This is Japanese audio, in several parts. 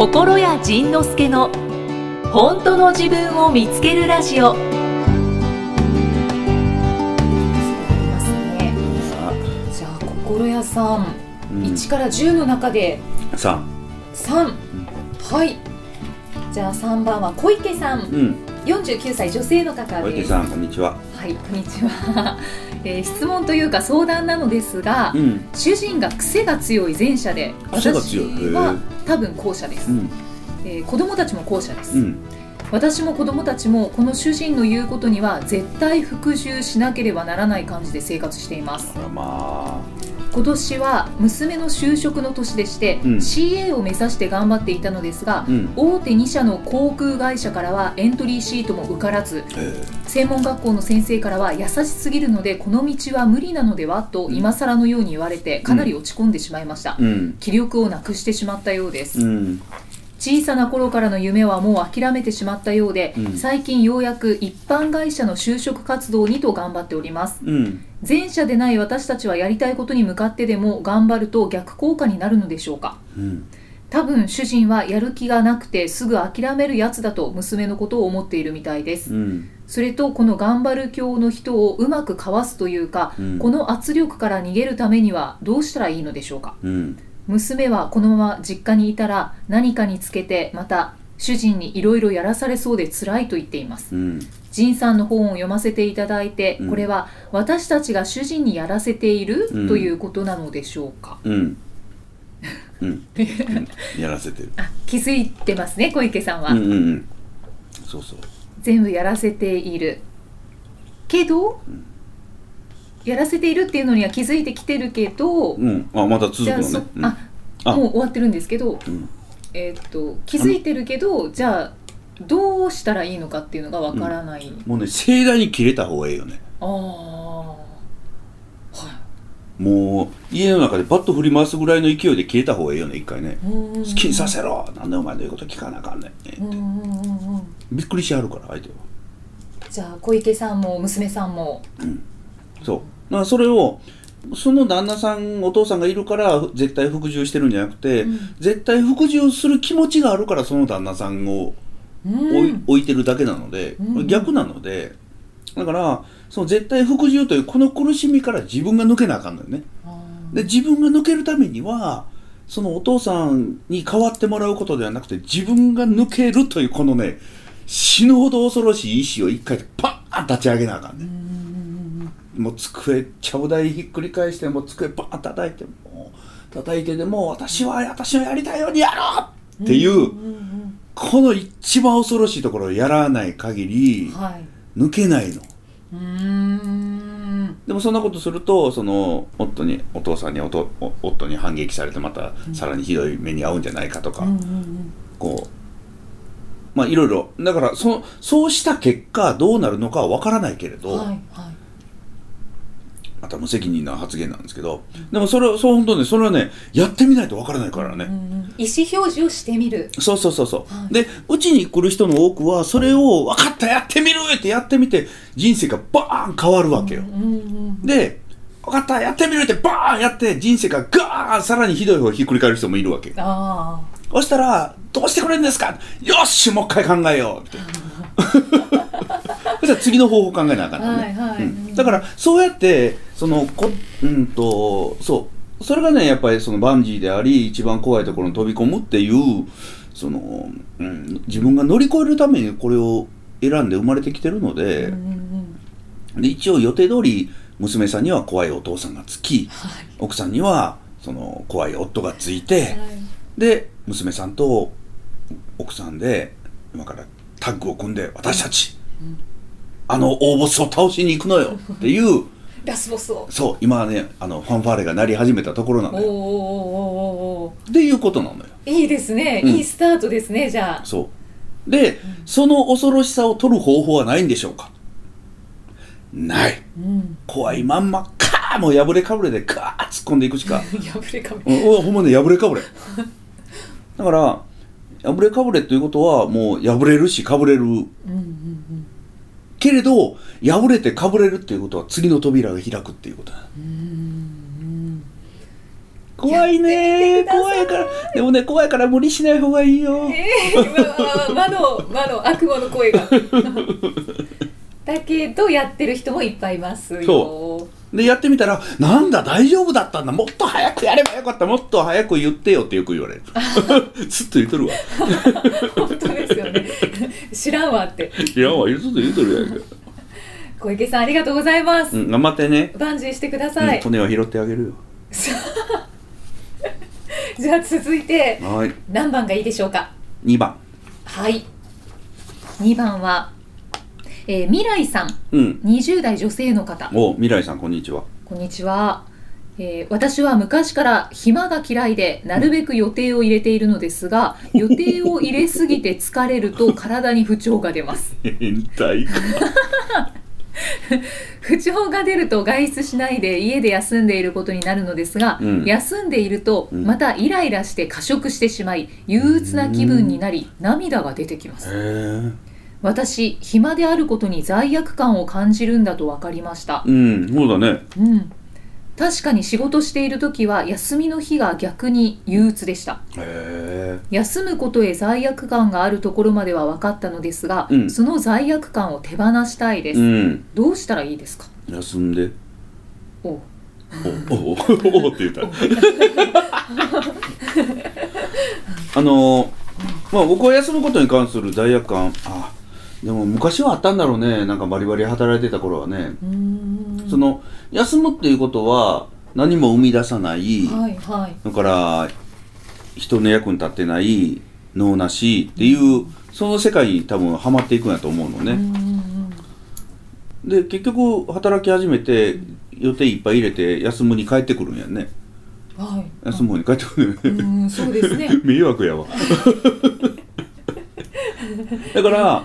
心谷仁之助の本当の自分を見つけるラジオ。じゃあ心屋さん、うん。1から10の中で。さ3、はい。じゃあ3番は小池さん、うん。49歳女性の方です。小池さんこんにちは。はいこんにちは、えー質問というか相談なのですが、うん。主人が癖が強い前者で私は多分後者です、うん。えー子供たちも後者です、うん。私も子供たちもこの主人の言うことには絶対服従しなければならない感じで生活しています。あらま今年は娘の就職の年でして、うん。CA を目指して頑張っていたのですがあ、うん。大手2社の航空会社からはエントリーシートも受からずえ。専門学校の先生からは優しすぎるのでこの道は無理なのではと今更のように言われてかなり落ち込んでしまいました、ーうん。気力をなくしてしまったようです、うん小さな頃からの夢はもう諦めてしまったようで、うん。最近ようやく一般会社の就職活動にと頑張っております。うん。前者でない私たちはやりたいことに向かってでも頑張ると逆効果になるのでしょうか？うん。多分主人はやる気がなくてすぐ諦めるやつだと娘のことを思っているみたいです。うん。それとこの頑張る教の人をうまくかわすというか、うん。この圧力から逃げるためにはどうしたらいいのでしょうか？うん娘はこのまま実家にいたら何かにつけてまた主人にいろいろやらされそうで辛いと言っています。うん。仁さんの本を読ませていただいて、うん。これは私たちが主人にやらせている、うん。ということなのでしょうか。うん。うん。うん。やらせてる。あ気づいてますね小池さんは、うんうんうん。そうそう。全部やらせている。けど、やらせているっていうのには気づいてきてるけど、うん。あまだ続くのね。うん。ああ。もう終わってるんですけど、うん。えーっと気づいてるけどじゃあどうしたらいいのかっていうのがわからない、もうね盛大に切れた方がいいよね。ああはい。もう家の中でバット振り回すぐらいの勢いで切れた方がいいよね一回ね。好好きにさせろ。なんでお前の言うこと聞かなあかんねん。うんうんうんうんびっくりしはるから相手は。じゃあ小池さんも娘さんもそう。だからそれをその旦那さんお父さんがいるから絶対服従してるんじゃなくて、うん。絶対服従する気持ちがあるからその旦那さんをうん。置い,、置いてるだけなので、うん。逆なのでだからその絶対服従というこの苦しみから自分が抜けなあかんのよね。あで自分が抜けるためにはそのお父さんに代わってもらうことではなくて自分が抜けるというこのね死ぬほど恐ろしい意志を一回でパーン立ち上げなあかんね、うんもう机ちゃぶ台ひっくり返してもう机バーン叩いてもう叩いてでも私は私のやりたいようにやろうっていう、この一番恐ろしいところをやらない限うんりはい。抜けないの。でもそんなことするとその夫にお父さんにおとお夫に反撃されてまたさらにひどい目に遭うんじゃないかとか、こうまあいろいろ。だからそそうした結果どうなるのかは分からないけれど、うんはいはいまた無責任な発言なんですけどでもそれはそう本当にそれはねやってみないと分からないからね、うんうん意思表示をしてみる。そうそうそうそう、はい。でうちに来る人の多くはそれを分かったやってみるってやってみて人生がバーン変わるわけよ、で分かったやってみるってバーンやって人生がガーンさらにひどい方ひっくり返る人もいるわけあそしたらどうしてくれるんですか？よっしもう一回考えよう。って。そしたら次の方法考えなあかんのね、はいはい。うん。だからそうやってそのこうんとそう。それがねやっぱりそのバンジーであり一番怖いところに飛び込むっていうその、うん、自分が乗り越えるためにこれを選んで生まれてきてるのあで,、うんうんうん。で一応予定通り娘さんには怖いお父さんがつきはい。奥さんにはその怖い夫がついて、はい。で娘さんと奥さんで今からタッグを組んで私たち、うん。あの大ボスを倒しに行くのよっていう ラスボスを。そう今はねあのファンファーレが鳴り始めたところなのよ。おーおーっていうことなのよ。いいですね、うん。いいスタートですねじゃあ。そう。で、その恐ろしさを取る方法はないんでしょうか？ない。うん。怖いまんまカーもう破れかぶれでカー突っ込んでいくしか。破れかぶうんおほんまね破れかぶれ。だから破れかぶれということはもう破れるしかぶれる。うんうんけれど破れてかぶれるっていうことは次の扉が開くっていうことだ。うんうん怖いね。怖いから。でもね怖いから無理しない方がいいよ。えー、まあ魔の魔の悪魔の声が。だけどやってる人もいっぱいいますよ。そでやってみたら「なんだ大丈夫だったんだ。もっと早くやればよかった。もっと早く言ってよ」ってよく言われる。ずっと言っとるわ。本当ですよね知らんわって。いやずっと言っとるやんか、小池さんありがとうございます、うん、頑張ってね、バンジーしてくだうんさい、骨は拾ってあげるよ。じゃあ続いてはい。何番がいいでしょうか？2番。はい。2番は、えー未来さん。うん。20代女性の方。お未来さんこんにちは。こんにちは、えー私は昔から暇が嫌いでなるべく予定を入れているのですが予定を入れすぎて疲れると体に不調が出ます。変態。不調が出ると外出しないで家で休んでいることになるのですが、うん。休んでいるとうん。またイライラして過食してしまい憂鬱な気分になり涙が出てきます。私暇であることに罪悪感を感じるんだと分かりました。うんそうだね。うん確かに仕事している時は休みの日が逆に憂鬱でした。休むことへ罪悪感があるところまでは分かったのですが、うん。その罪悪感を手放したいです、うん。どうしたらいいですか？休んで。おおおおおって言った。あのまあ僕は休むことに関する罪悪感。あでも昔はあったんだろうね。なんかバリバリ働いてた頃はね。うーんその休むっていうことは何も生み出さない、はいはい。だから人の役に立ってない脳なしっていうその世界に多分ハマっていくんやと思うのね、で結局働き始めて予定いっぱい入れて休むに帰ってくるんやんね。うんはい。休む方に帰ってくる。ねうんそうですね。迷惑やわ。だから、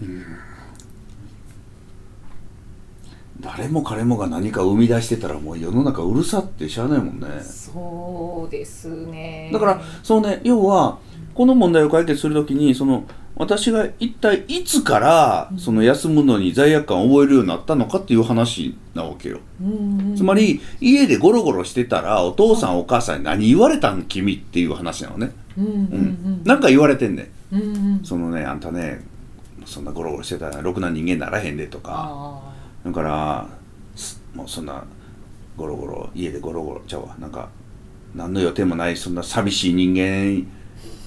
うん誰も彼もが何か生み出してたらもう世の中うるさってしゃあないもんね。そうですね。だからそうね要はこの問題を解決するときにその私が一体いつからその休むのに罪悪感を覚えるようになったのかっていう話なわけよ。つまり家でゴロゴロしてたらお父さんお母さんに何言われたん君っていう話なのね。うんなんか言われてんねん。うんうん。そのねあんたねそんなゴロゴロしてたらろくな人間ならへんでとか。あだからすもうそんなゴロゴロ家でゴロゴロちゃうわ。なんか何の予定もないそんな寂しい人間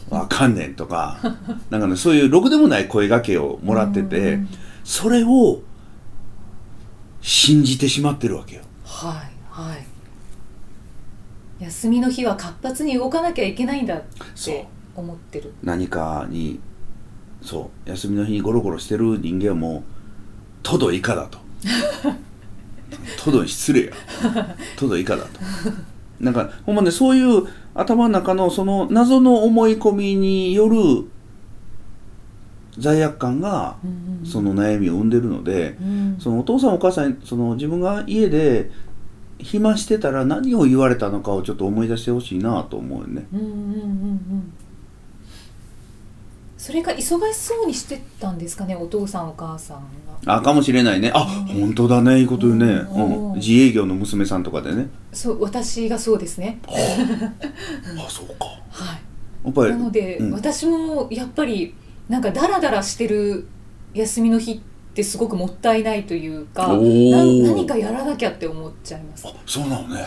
はあかんねんとか。なんかねそういうろくでもない声がけをもらってて、それを信じてしまってるわけよ。はいはい。休みの日は活発に動かなきゃいけないんだっそう。て思ってる。何かにそう。休みの日にゴロゴロしてる人間はもうトド以下だとトドに失礼や。トド以下だと。なんかほんまねそういう頭の中のその謎の思い込みによる罪悪感がその悩みを生んでるのでうん。そのお父さんお母さんにその自分が家で暇してたら何を言われたのかをちょっと思い出してほしいなと思うよね。うんうんうんうんそれが忙しそうにしてたんですかねお父さんお母さんが。あかもしれないね。あうん。本当だねいいこと言うね、うん。うん、自営業の娘さんとかでね。そう私がそうですね。あそうか。はい。やっぱりなので、うん。私もやっぱりなんかダラダラしてる休みの日ってすごくもったいないというかな何かやらなきゃって思っちゃいます。あそうなのね。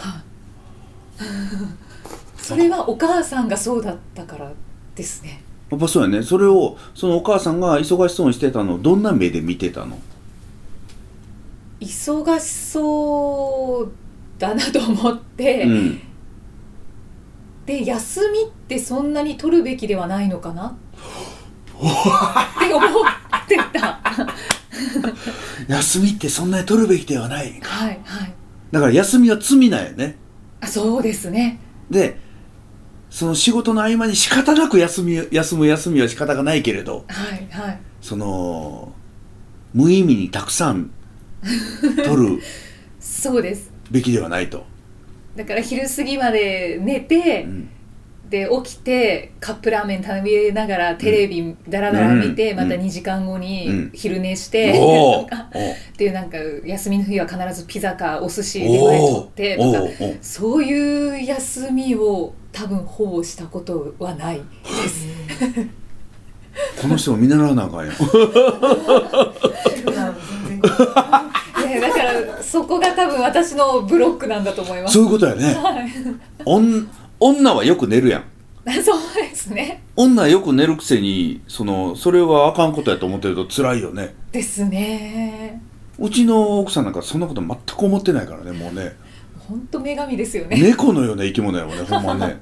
それはお母さんがそうだったからですねやっぱそうやね。それをそのお母さんが忙しそうにしてたのをどんな目で見てたの？忙しそうだなと思って、うん。で休みってそんなに取るべきではないのかな？って思ってた。休みってそんなに取るべきではない。はいはい。だから休みは罪なんよね。あそうですね。でその仕事の合間に仕方なく休み休む休みは仕方がないけれどはいはい。その無意味にたくさん 取るそうです。べきではないと、だから昼過ぎまで寝てう、ん。で起きてカップラーメン食べながらテレビだらだら見て、うん。またうん。2時間後うにん。昼寝して、おー。と かおー。っていうなんか休みの日は必ずピザかお寿司出前取ってとかそういう休みを多分ほぼしたことはないです。この人も見習わなあかんよ ね、だからそこが多分私のブロックなんだと思います。そういうことやねおん女はよく寝るやん そうですね。女はよく寝るくせにそのそれはあかんことやと思ってると辛いよねですね。うちの奥さんなんかそんなこと全く思ってないからねもうね本当女神ですよね。猫のような生き物やもんね ほんまね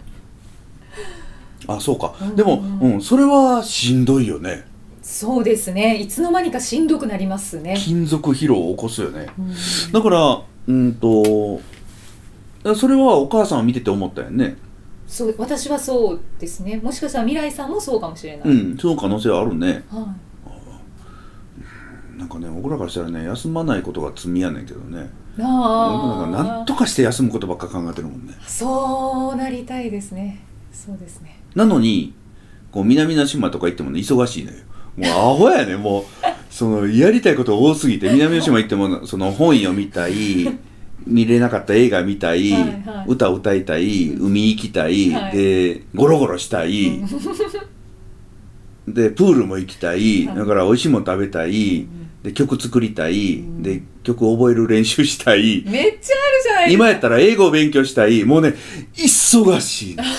あそうかうんでも、うん、それはしんどいよねそうですね。いつの間にかしんどくなりますね。金属疲労を起こすよねうんだからうんとそれはお母さんを見てて思ったよねそう私はそうですね。もしかしたら未来さんもそうかもしれない。うんその可能性はあるねはなんかね僕らからしたらね休まないことが罪やねんけどね。あなんかなんとかして休むことばっか考えてるもんね。そうなりたいですね。そうですね。なのにこう南の島とか行ってもね忙しいのよ。もうアホやねもうそのやりたいこと多すぎて南の島行ってもその本読みたい 見れなかった映画見たい、はいはい。歌歌いたい海行きたい、はい。でゴロゴロしたい、でプールも行きたい、はい。だから美味しいもの食べたい、で曲作りたい、で曲覚える練習したい、めっちゃあるじゃないですか。今やったら英語を勉強したい。もうね忙しいの。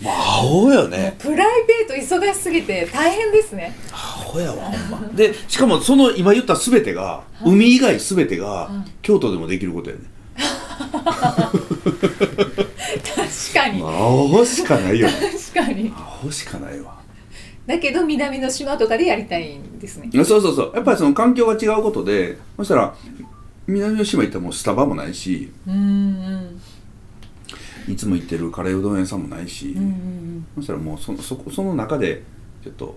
もうアホよね。プライベート忙しすぎて大変ですね。アホやわほんま。でしかもその今言った全てが、海以外全てが、はい京都でもできることやね。確かに。アホしかないよ。確かに。アホしかないわだけど南の島とかでやりたいんですね。そうそうそう。やっぱりその環境が違うことでそしたら南の島行ったらもうスタバもないしうんうん。いつも行ってるカレーうどん屋さんもないし、うんうんそしたらもうそそこその中でちょっと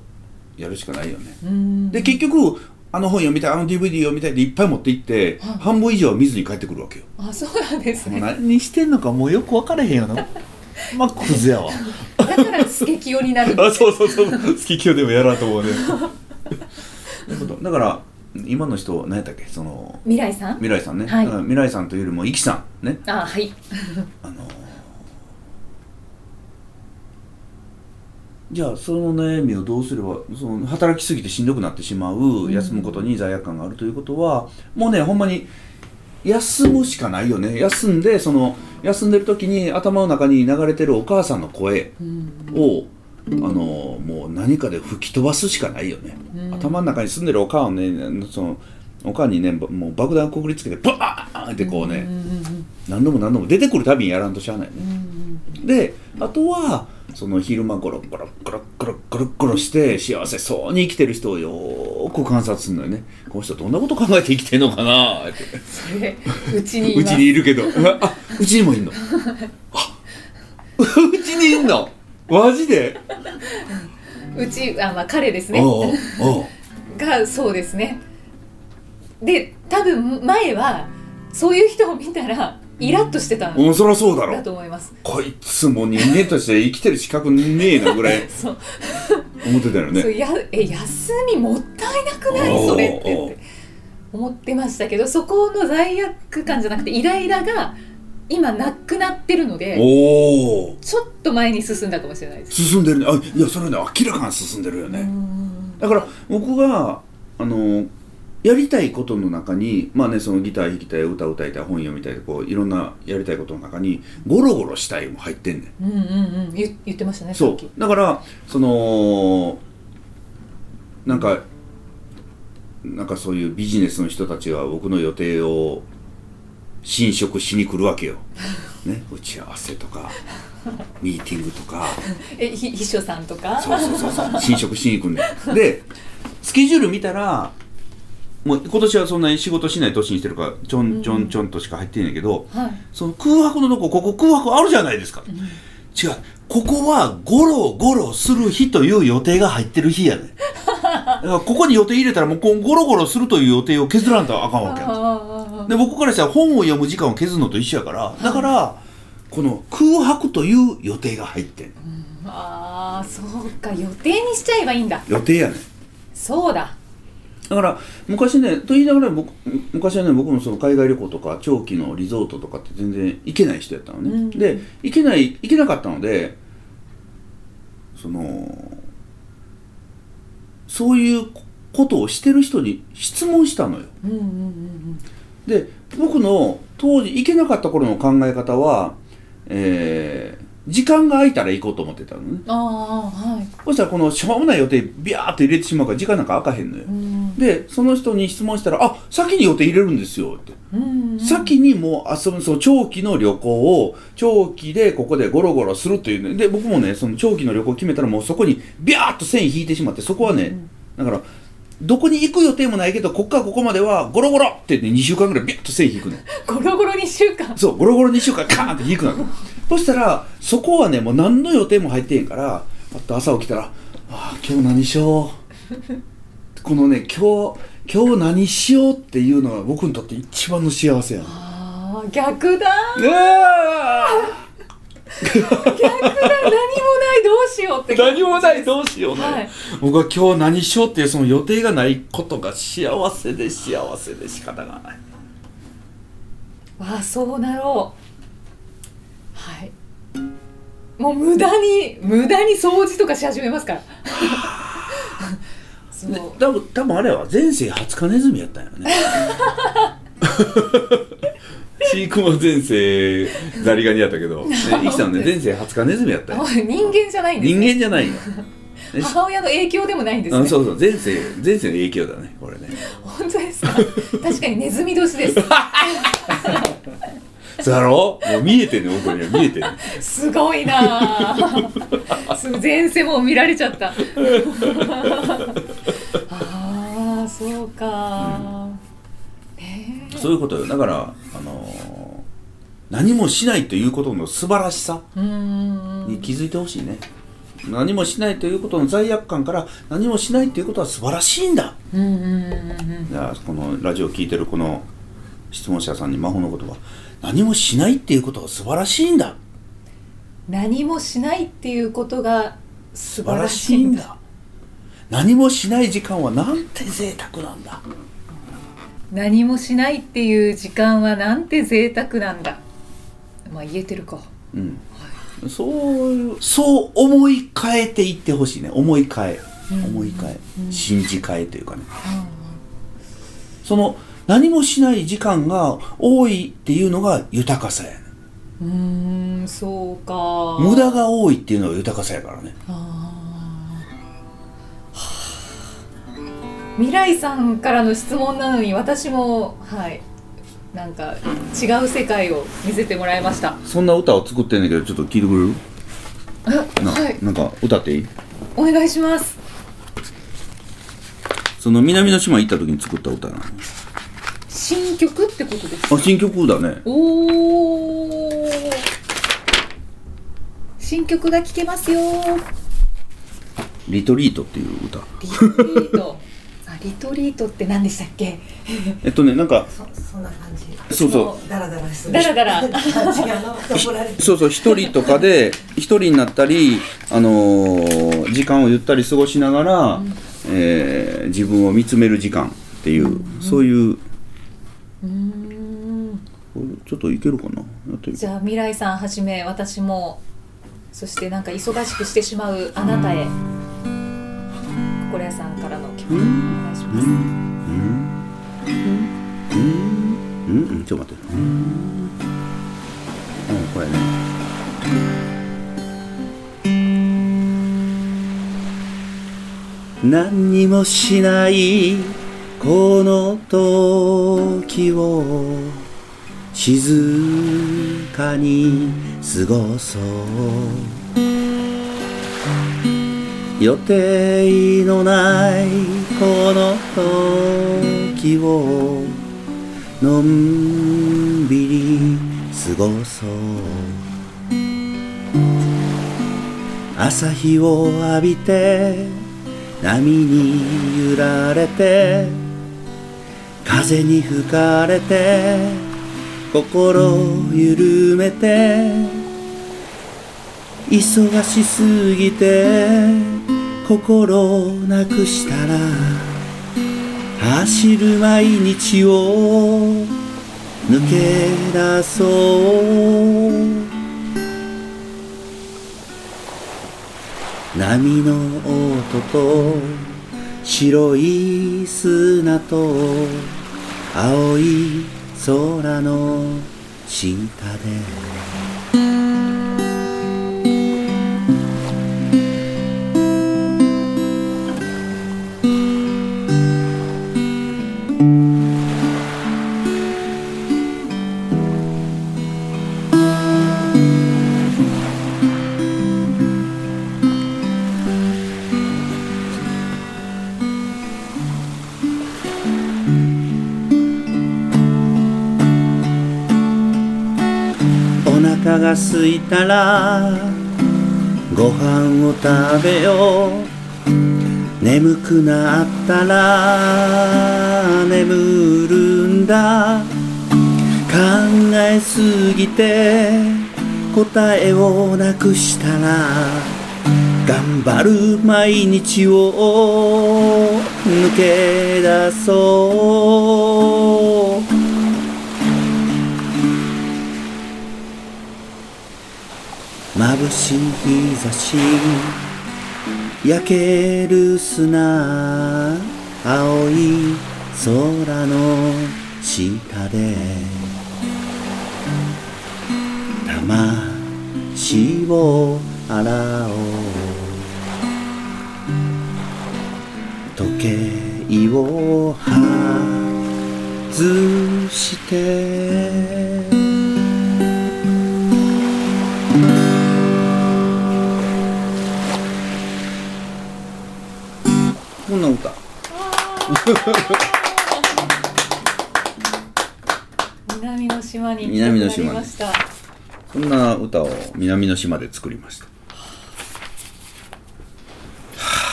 やるしかないよね。で結局あの本読みたいあの DVD 読みたいっていっぱい持って行って、はい。半分以上は見ずに帰ってくるわけよ。あそうなんですね。何してんのかもうよく分からへんよなまあクズやわ。だからスケキヨになるあそうそうそう。好き今日でもやらんと思うね。なるほど。だから今の人何やったっけ？その未来さん？未来さんね、はい。未来さんというよりもイキさんね。あはい。あのじゃあその悩みをどうすればその働きすぎてしんどくなってしまう休むことに罪悪感があるということは、もうねほんまに休むしかないよね。休んでその休んでる時に頭の中に流れてるお母さんの声うん。をあのもう何かで吹き飛ばすしかないよね、うん。頭の中に住んでるお母をねそのお母にねもう爆弾くくりつけてバーンってこうね、うんうん何度も何度も出てくるたびにやらんとしゃあないね。であとはその昼間ゴロゴロゴロゴロゴロゴロして幸せそうに生きてる人をよーく観察するのよね。この人どんなこと考えて生きてんのかなって。それうちにい うちにいるけど。あうちにもいんの？あうちにいんの？マジで？うちあまあ彼ですね。がそうですね。で多分前はそういう人を見たらイラッとしてたうそりゃそうだだろと思います。こいつも人間として生きてる資格ねえなぐらい。そう。思ってたよね。そうやえ休みもったいなくないそれってって思ってましたけどそこの罪悪感じゃなくてイライラが今なくなってるのでおおちょっと前に進んだかもしれないです。進んでるね。あいやそれね明らかに進んでるよね、うん。だから僕があのやりたいことの中にまあねそのギター弾きたい歌歌いたい本読みたいこういろんなやりたいことの中にゴロゴロしたいも入ってんねん。うんうんうん。言言ってましたねさそう。だからそのなんかなんかそういうビジネスの人たちが僕の予定を侵食しに来るわけよ、ね、打ち合わせとかミーティングとか。えひ秘書さんとか？そうそうそうそう。侵食しに行くんだよでスケジュール見たらもう今年はそんなに仕事しない年にしてるからちょんちょんちょんとしか入ってんねんけど、はい。その空白のとこここ空白あるじゃないですか、違う。ここはゴロゴロする日という予定が入ってる日やね ここに予定入れたらもうこうゴロゴロするという予定を削らんとあかんわけやで僕からしたら本を読む時間を削るのと一緒やからだからこの空白という予定が入ってんの。ああそうか。予定にしちゃえばいいんだ。予定やねん。そうだだから昔ねと言いながら僕昔はね僕もその海外旅行とか長期のリゾートとかって全然行けない人やったのね、うん。で行けない行けなかったのでそのそういうことをしてる人に質問したのよ。うんうんうんで僕の当時行けなかった頃の考え方は、えー時間が空いたら行こうと思ってたのね。ああはい。そしたらこのしょうもない予定ビャーって入れてしまうから時間なんか空かへんのよ。うん。でその人に質問したら「あ先に予定入れるんですよ」って、うんうん先にもう遊ぶその長期の旅行を長期でここでゴロゴロするっていうね。で僕もねその長期の旅行決めたらもうそこにビャーっと線引いてしまってそこはね、だからどこに行く予定もないけどこっからここまではゴロゴロってね2週間ぐらいビャッと線引くの。ゴロゴロ2週間そうゴロゴロ2週間カーンって引くのそしたらそこはねもう何の予定も入ってへんからパッと朝起きたら「ああ今日何しよう」このね今日今日何しようっていうのが僕にとって一番の幸せやねああ逆だ。うわ逆だ。何もない。どうしようって何もない。どうしようね、はい。僕は今日何しようっていうその予定がないことが幸せで幸せで仕方がない。わあそうなろう。はい。もう無駄に無駄に掃除とかし始めますから。そうで多分多分あれは前世20日ネズミやったんやろね 飼育も前世ザリガニやったけど、ね、イキさんね前世20日ネズミやったんやあ人間じゃないんです人ね間じゃない 母親の影響でもないんですね。あそうそう前世前世の影響だねこれね。本当ですか？確かにネズミ年です。だろ？もう見えてんね僕には見えてんねすごいな。あす前世も見られちゃった。ああそうか、ねえそういうことよ。だからあのー何もしないということの素晴らしさに気づいてほしいね。何もしないということの罪悪感から何もしないということは素晴らしいんだ。じゃあこのラジオを聞いてるこの質問者さんに魔法の言葉何もしないっていうことは素晴らしいんだ。何もしないっていうことが素晴らしいんだ。何もしない時間はなんて贅沢なんだ何もしないっていう時間はなんて贅沢なんだ。まあ言えてるか。うん。そういうそう思い変えていってほしいね。思い変え。うん。思い変え。うん。信じ変えというかね。その何もしない時間が多いっていうのが豊かさやね。うーんそうか。無駄が多いっていうのが豊かさやからね。あー未来さんからの質問なのに私もはい。なんか違う世界を見せてもらいました。そんな歌を作ってんねんけどちょっと聞いてくれる？な,、あはい。なんか歌っていい？お願いします。その南の島行った時に作った歌なの？新曲ってことですあ新曲だね。おお新曲が聴けますよリトリートっていう歌。リトリート。あリトリートって何でしたっけ？えっとねなんかそそんな感じ。そうそう。ダラダラする。ダラダラ。そうそう一人とかで一人になったり、あのー時間をゆったり過ごしながら、えー自分を見つめる時間っていう、そういううーんちょっといけるかな？やってみじゃあ未来さんはじめ私もそしてなんか忙しくしてしまうあなたへ心屋さんからの曲うん。うん。うん。ちょっと待ってうん。これね何にもしないこの時を静かに過ごそう予定のないこの時をのんびり過ごそう。朝日を浴びて波に揺られて風に吹かれて心を緩めて忙しすぎて心なくしたら走る毎日を抜け出そう。波の音と白い砂と青い空の下で。腹が空いたらご飯を食べよう。眠くなったら眠るんだ。考えすぎて答えをなくしたら頑張る毎日を抜け出そう。眩しい日差し焼ける砂。青い空の下で。魂を洗おう。時計を外して。南の島に南の島に行きたくなりました。そんな歌を南の島で作りました。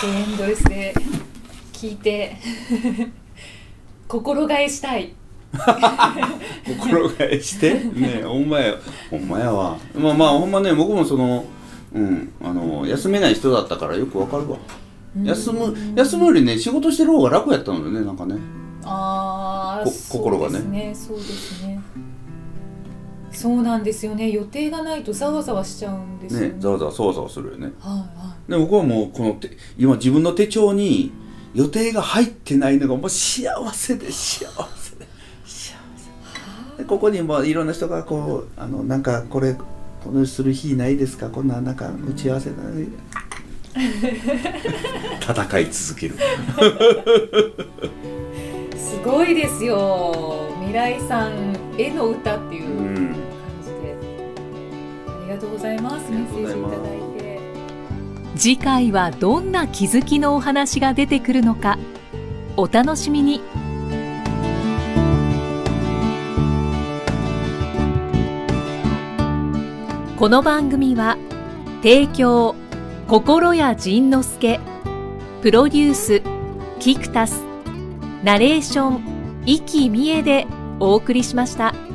エンドレスで聞いて。心替えしたい。心替えして？ねほんまやほんまやわまあまあほんまね僕もそのうんあの休めない人だったからよくわかるわ休む休むよりね仕事してる方が楽やったのよねなんかね。こああ心がねそうですねそうですね。そうなんですよね。予定がないとざわざわしちゃうんですよね。ねざわざわそわそわするよね。はいはで僕はもうこの手今自分の手帳に予定が入ってないのがもう幸せで幸せで。幸せ。でここにもいろんな人がこうあのなんかこれこのする日ないですか？こんななんか打ち合わせだ 戦い続ける。い すごいですよ。未来さんへの歌っていうう感んじで、ありがとうございます。メッセージいただいて。次回はどんな気づきのお話が出てくるのか。お楽しみに。この番組は提供心や仁之助プロデュースキクタスナレーション生きみえでお送りしました。